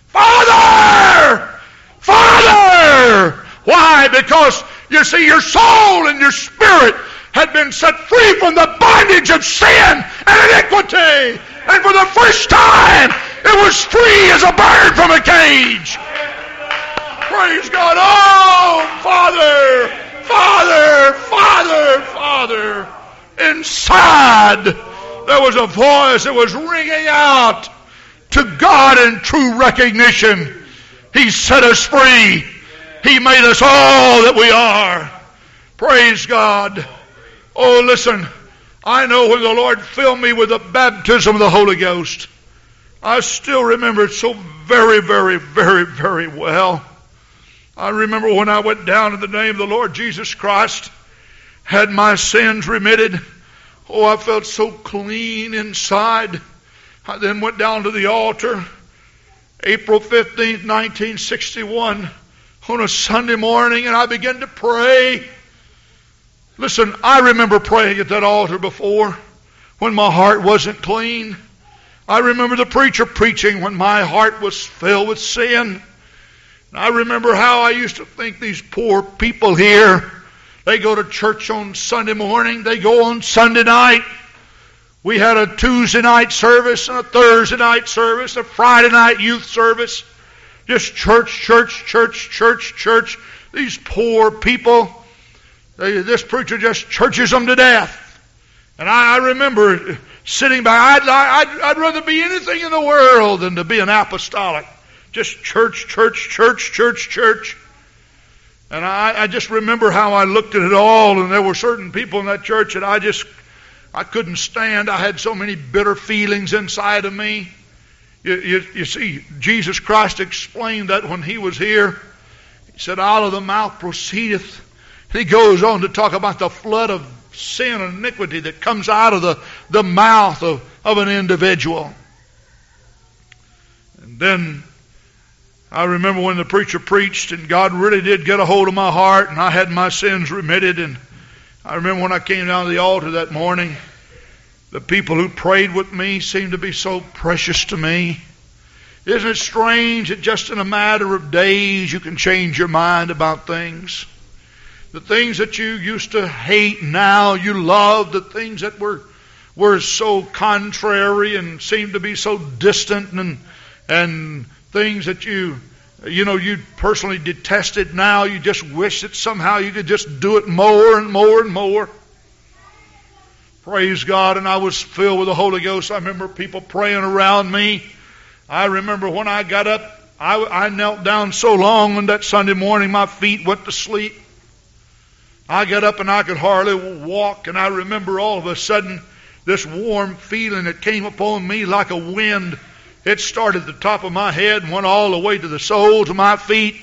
Father! Father! Why? Because you see, your soul and your spirit had been set free from the bondage of sin and iniquity. And for the first time, it was free as a bird from a cage. Praise God. Oh, Father, Father, Father, Father. Inside, there was a voice that was ringing out to God in true recognition. He set us free. He made us all that we are. Praise God. Oh, listen, I know when the Lord filled me with the baptism of the Holy Ghost, I still remember it so very, very, very, very well. I remember when I went down in the name of the Lord Jesus Christ, had my sins remitted. Oh, I felt so clean inside. I then went down to the altar, April 15th, 1961, on a Sunday morning, and I began to pray. Listen, I remember praying at that altar before when my heart wasn't clean. I remember the preacher preaching when my heart was filled with sin. I remember how I used to think these poor people here, they go to church on Sunday morning, they go on Sunday night. We had a Tuesday night service and a Thursday night service, a Friday night youth service. Just church, church, church, church, church. These poor people. This preacher just churches them to death. And I, I remember sitting by. I'd, I'd, I'd rather be anything in the world than to be an apostolic. Just church, church, church, church, church. And I, I just remember how I looked at it all, and there were certain people in that church that I just I couldn't stand. I had so many bitter feelings inside of me. You, you, you see, Jesus Christ explained that when he was here. He said, Out of the mouth proceedeth. He goes on to talk about the flood of sin and iniquity that comes out of the, the mouth of, of an individual. And then I remember when the preacher preached and God really did get a hold of my heart and I had my sins remitted. And I remember when I came down to the altar that morning, the people who prayed with me seemed to be so precious to me. Isn't it strange that just in a matter of days you can change your mind about things? The things that you used to hate now you love, the things that were were so contrary and seemed to be so distant and and things that you, you know, you personally detested now, you just wish that somehow you could just do it more and more and more. Praise God. And I was filled with the Holy Ghost. I remember people praying around me. I remember when I got up, I, I knelt down so long on that Sunday morning, my feet went to sleep. I got up and I could hardly walk, and I remember all of a sudden this warm feeling that came upon me like a wind it started at the top of my head and went all the way to the soles of my feet.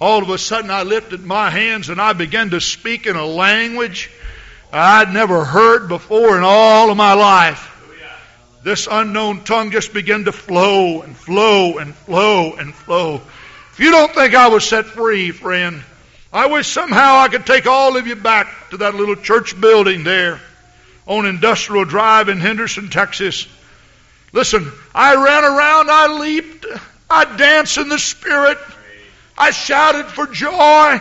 All of a sudden, I lifted my hands and I began to speak in a language I'd never heard before in all of my life. This unknown tongue just began to flow and flow and flow and flow. If you don't think I was set free, friend, I wish somehow I could take all of you back to that little church building there on Industrial Drive in Henderson, Texas. Listen, I ran around, I leaped, I danced in the Spirit, I shouted for joy,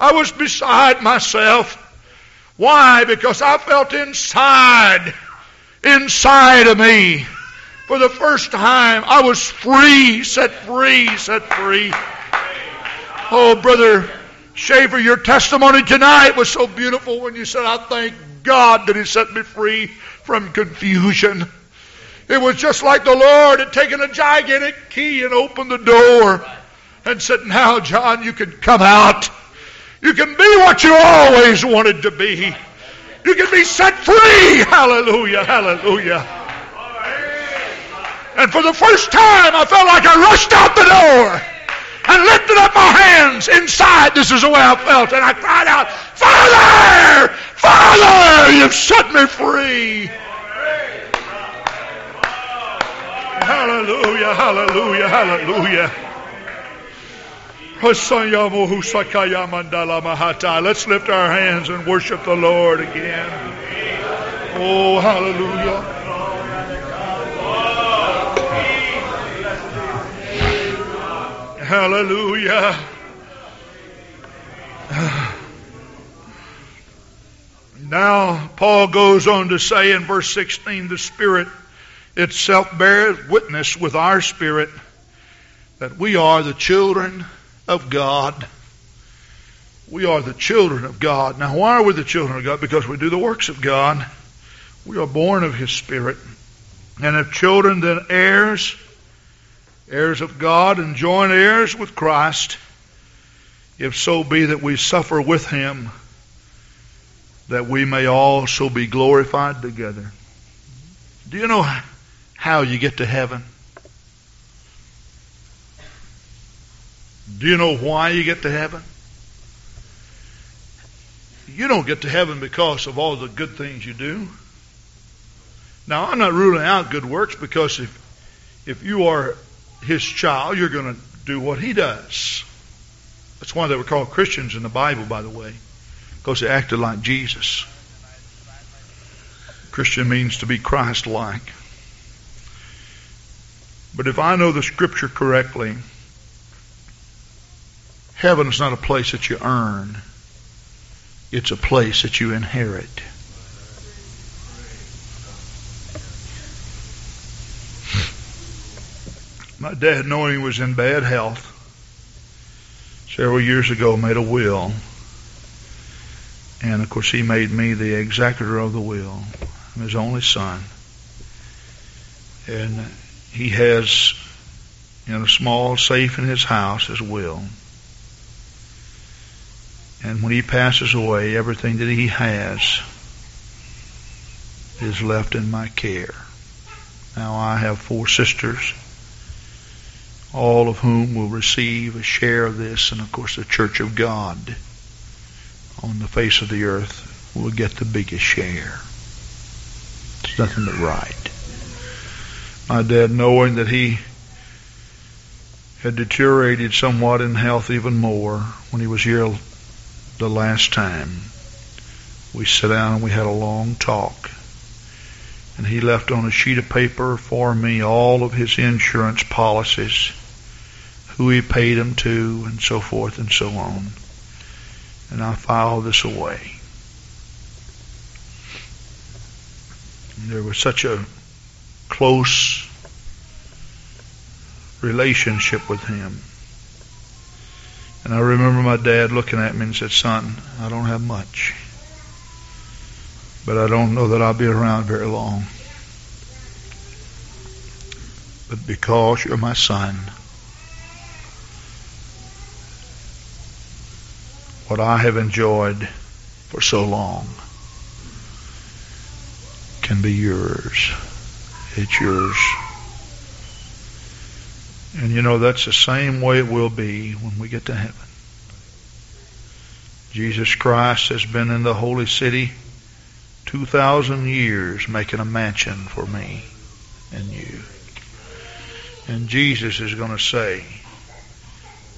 I was beside myself. Why? Because I felt inside, inside of me, for the first time, I was free, set free, set free. Oh, Brother Shaver, your testimony tonight was so beautiful when you said, I thank God that He set me free from confusion. It was just like the Lord had taken a gigantic key and opened the door and said, Now, John, you can come out. You can be what you always wanted to be. You can be set free. Hallelujah, hallelujah. And for the first time, I felt like I rushed out the door and lifted up my hands inside. This is the way I felt. And I cried out, Father! Father! You've set me free. Hallelujah, hallelujah, hallelujah. Let's lift our hands and worship the Lord again. Oh, hallelujah. Hallelujah. Now, Paul goes on to say in verse 16, the Spirit itself bears witness with our spirit that we are the children of God. We are the children of God. Now, why are we the children of God? Because we do the works of God. We are born of His Spirit. And if children, then heirs, heirs of God, and joint heirs with Christ, if so be that we suffer with Him, that we may also be glorified together. Do you know how you get to heaven? Do you know why you get to heaven? You don't get to heaven because of all the good things you do. Now, I'm not ruling out good works because if, if you are his child, you're going to do what he does. That's why they were called Christians in the Bible, by the way, because they acted like Jesus. Christian means to be Christ like. But if I know the scripture correctly, heaven is not a place that you earn. It's a place that you inherit. My dad, knowing he was in bad health, several years ago made a will. And of course, he made me the executor of the will. I'm his only son. And he has in a small safe in his house his will. And when he passes away, everything that he has is left in my care. Now I have four sisters, all of whom will receive a share of this, and of course the Church of God on the face of the earth will get the biggest share. It's nothing but right. My dad, knowing that he had deteriorated somewhat in health even more when he was here the last time, we sat down and we had a long talk. And he left on a sheet of paper for me all of his insurance policies, who he paid them to, and so forth and so on. And I filed this away. there was such a close relationship with him. And I remember my dad looking at me and said, Son, I don't have much. But I don't know that I'll be around very long. But because you're my son, what I have enjoyed for so long can be yours. It's yours. And you know, that's the same way it will be when we get to heaven. Jesus Christ has been in the holy city 2,000 years making a mansion for me and you. And Jesus is going to say,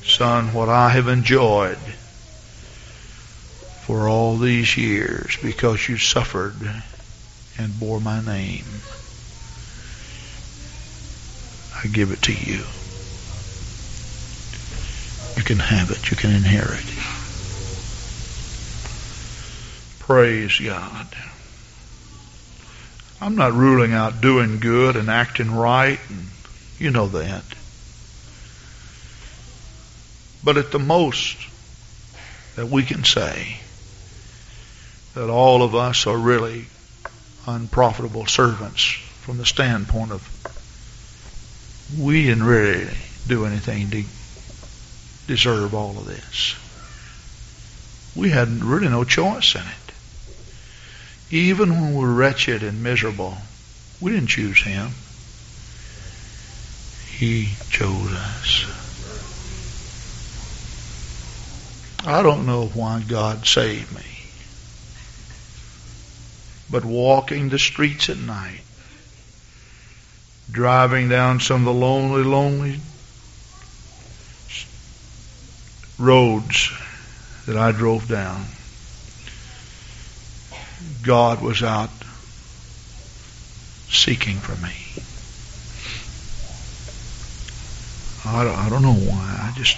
Son, what I have enjoyed for all these years because you suffered and bore my name, I give it to you. You can have it. You can inherit. Praise God. I'm not ruling out doing good and acting right, and you know that. But at the most that we can say that all of us are really unprofitable servants from the standpoint of we didn't really do anything to deserve all of this. We had really no choice in it. Even when we were wretched and miserable, we didn't choose him. He chose us. I don't know why God saved me. But walking the streets at night, driving down some of the lonely, lonely roads that I drove down, God was out seeking for me. I don't, I don't know why. I just.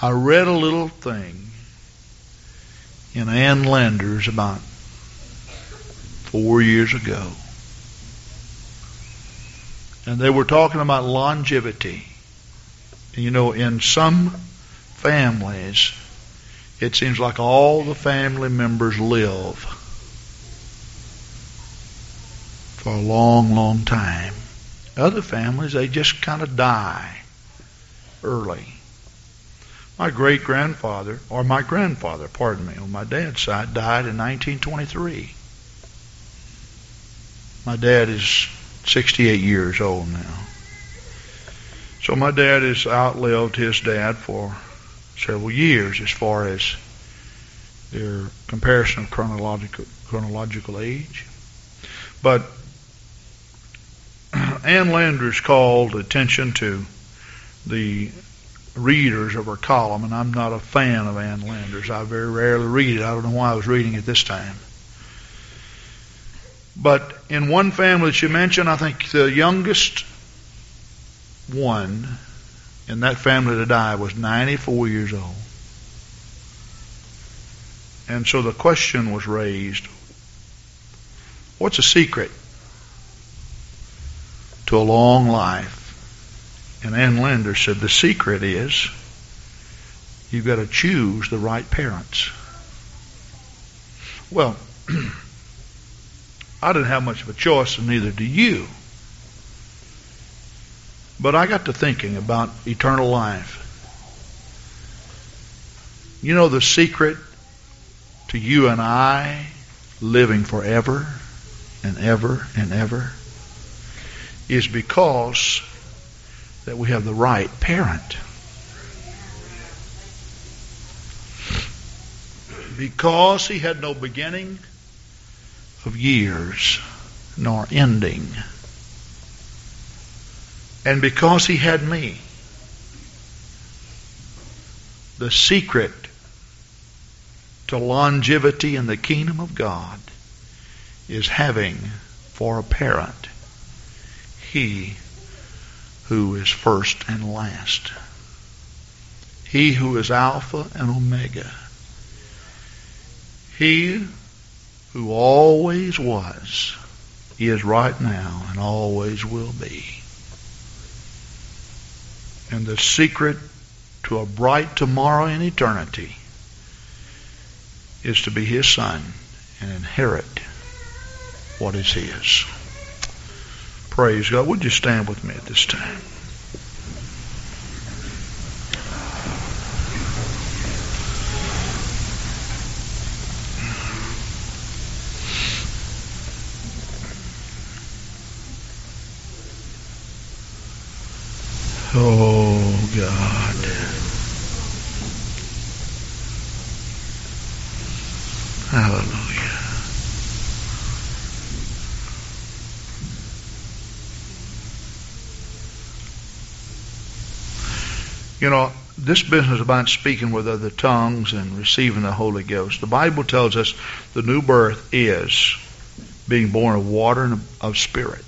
I read a little thing in Ann Landers about four years ago. And they were talking about longevity. You know, in some families, it seems like all the family members live for a long, long time. Other families, they just kind of die early. My great grandfather, or my grandfather, pardon me, on my dad's side, died in 1923. My dad is 68 years old now. So my dad has outlived his dad for several years as far as their comparison of chronological chronological age. But Ann Landers called attention to the readers of her column, and I'm not a fan of Ann Landers. I very rarely read it. I don't know why I was reading it this time. But in one family that she mentioned, I think the youngest one in that family to die was 94 years old. And so the question was raised what's a secret to a long life? And Ann Lander said the secret is you've got to choose the right parents. Well, I didn't have much of a choice, and neither do you. But I got to thinking about eternal life. You know the secret to you and I living forever and ever and ever is because that we have the right parent. Because he had no beginning of years nor ending. And because he had me, the secret to longevity in the kingdom of God is having for a parent he who is first and last. He who is Alpha and Omega. He who always was, is right now, and always will be. And the secret to a bright tomorrow in eternity is to be his son and inherit what is his. Praise God. Would you stand with me at this time? Oh, God. Hallelujah. You know, this business about speaking with other tongues and receiving the Holy Ghost, the Bible tells us the new birth is being born of water and of spirit.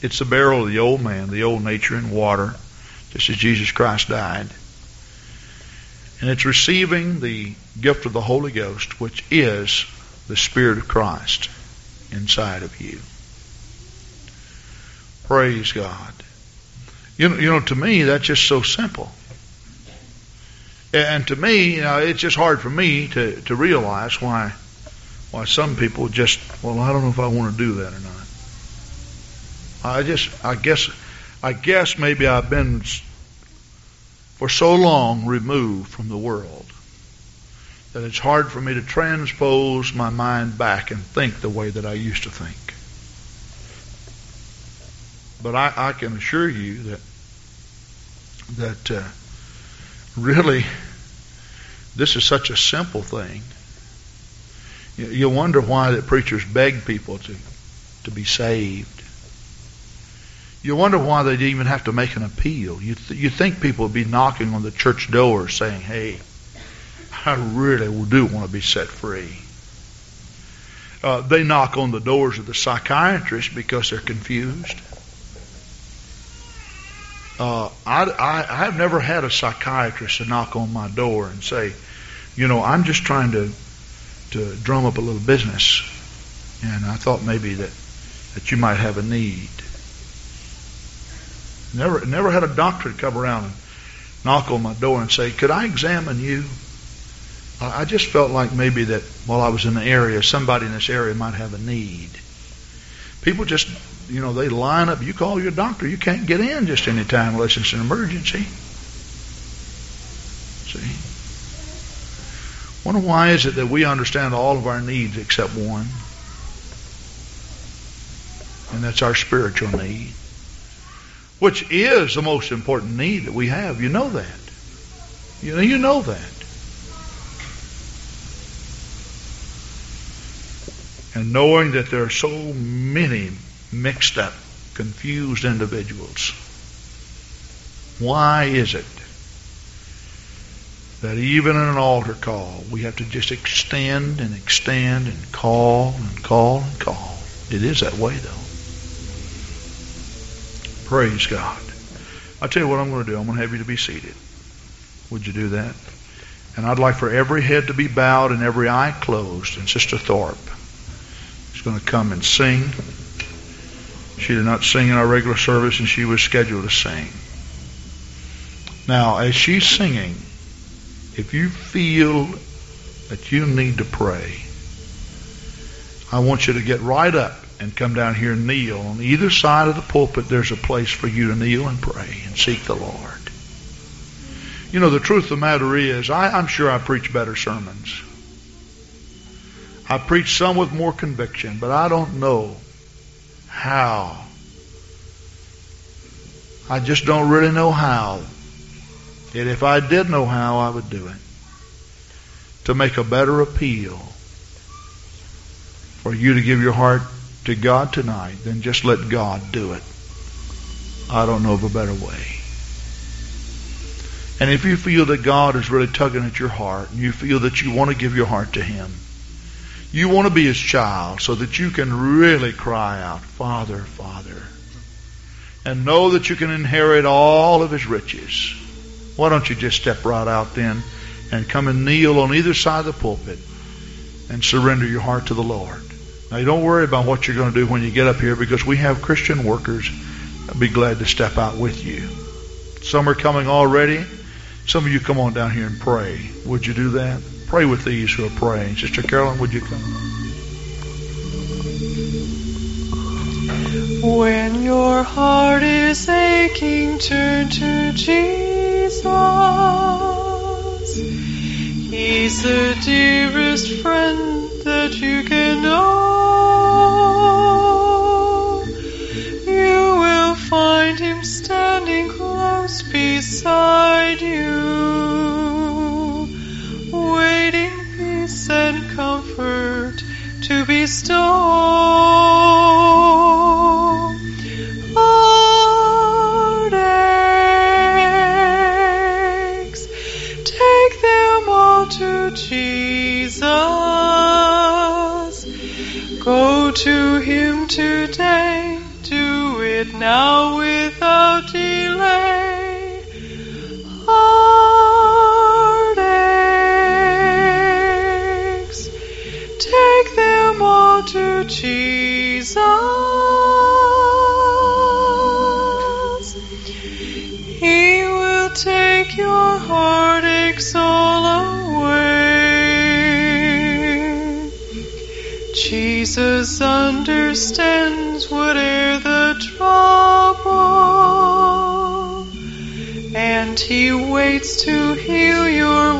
It's the burial of the old man, the old nature in water, just as Jesus Christ died. And it's receiving the gift of the Holy Ghost, which is the Spirit of Christ inside of you. Praise God. You know, you know, to me, that's just so simple. And to me, you know, it's just hard for me to, to realize why why some people just, well, I don't know if I want to do that or not. I just, I guess, I guess maybe I've been for so long removed from the world that it's hard for me to transpose my mind back and think the way that I used to think. But I, I can assure you that that uh, really this is such a simple thing. You, wonder why that preachers beg people to to be saved. You wonder why they'd even have to make an appeal. You th- you think people would be knocking on the church door saying, "Hey, I really do want to be set free." Uh, they knock on the doors of the psychiatrist because they're confused. Uh, I, I, I have never had a psychiatrist to knock on my door and say, you know, I'm just trying to to drum up a little business, and I thought maybe that that you might have a need. Never, never had a doctor come around and knock on my door and say, "Could I examine you?" I just felt like maybe that while I was in the area, somebody in this area might have a need. People just, you know, they line up. You call your doctor, you can't get in just any time unless it's an emergency. See? Wonder why is it that we understand all of our needs except one? And that's our spiritual need which is the most important need that we have. You know that. You know, you know that. And knowing that there are so many mixed up, confused individuals, why is it that even in an altar call, we have to just extend and extend and call and call and call? It is that way, though. Praise God. I'll tell you what I'm going to do. I'm going to have you to be seated. Would you do that? And I'd like for every head to be bowed and every eye closed. And Sister Thorpe is going to come and sing. She did not sing in our regular service, and she was scheduled to sing. Now, as she's singing, if you feel that you need to pray, I want you to get right up and come down here and kneel. On either side of the pulpit, there's a place for you to kneel and pray and seek the Lord. You know, the truth of the matter is, I, I'm sure I preach better sermons. I preach some with more conviction, but I don't know how. I just don't really know how. Yet if I did know how, I would do it. To make a better appeal for you to give your heart to God tonight, then just let God do it. I don't know of a better way. And if you feel that God is really tugging at your heart and you feel that you want to give your heart to Him, you want to be His child so that you can really cry out, Father, Father, and know that you can inherit all of His riches. Why don't you just step right out then and come and kneel on either side of the pulpit and surrender your heart to the Lord? Now, you don't worry about what you're going to do when you get up here because we have Christian workers. I'll be glad to step out with you. Some are coming already. Some of you come on down here and pray. Would you do that? Pray with these who are praying. Sister Carolyn, would you come? When your heart is aching, turn to Jesus. He's the dearest friend that you can know. You will find him standing close beside you, comfort to bestow. Heartaches, take them all to Jesus. Go to Him today, do it now without understands whate'er the trouble, and He waits to heal your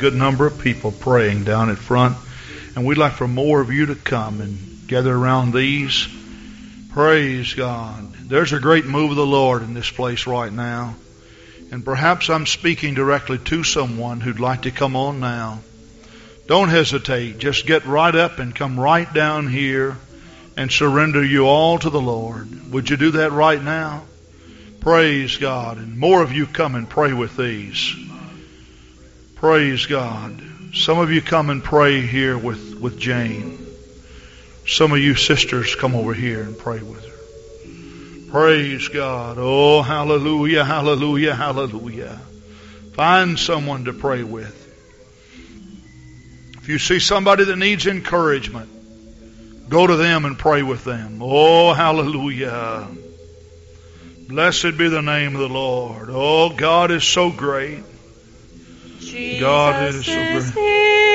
good number of people praying down at front, and we'd like for more of you to come and gather around these. Praise God. There's a great move of the Lord in this place right now. And perhaps I'm speaking directly to someone who'd like to come on now. Don't hesitate. Just get right up and come right down here and surrender you all to the Lord. Would you do that right now? Praise God. And more of you come and pray with these. Praise God. Some of you come and pray here with, with Jane. Some of you sisters come over here and pray with her. Praise God. Oh, hallelujah, hallelujah, hallelujah. Find someone to pray with. If you see somebody that needs encouragement, go to them and pray with them. Oh, hallelujah. Blessed be the name of the Lord. Oh, God is so great. God is so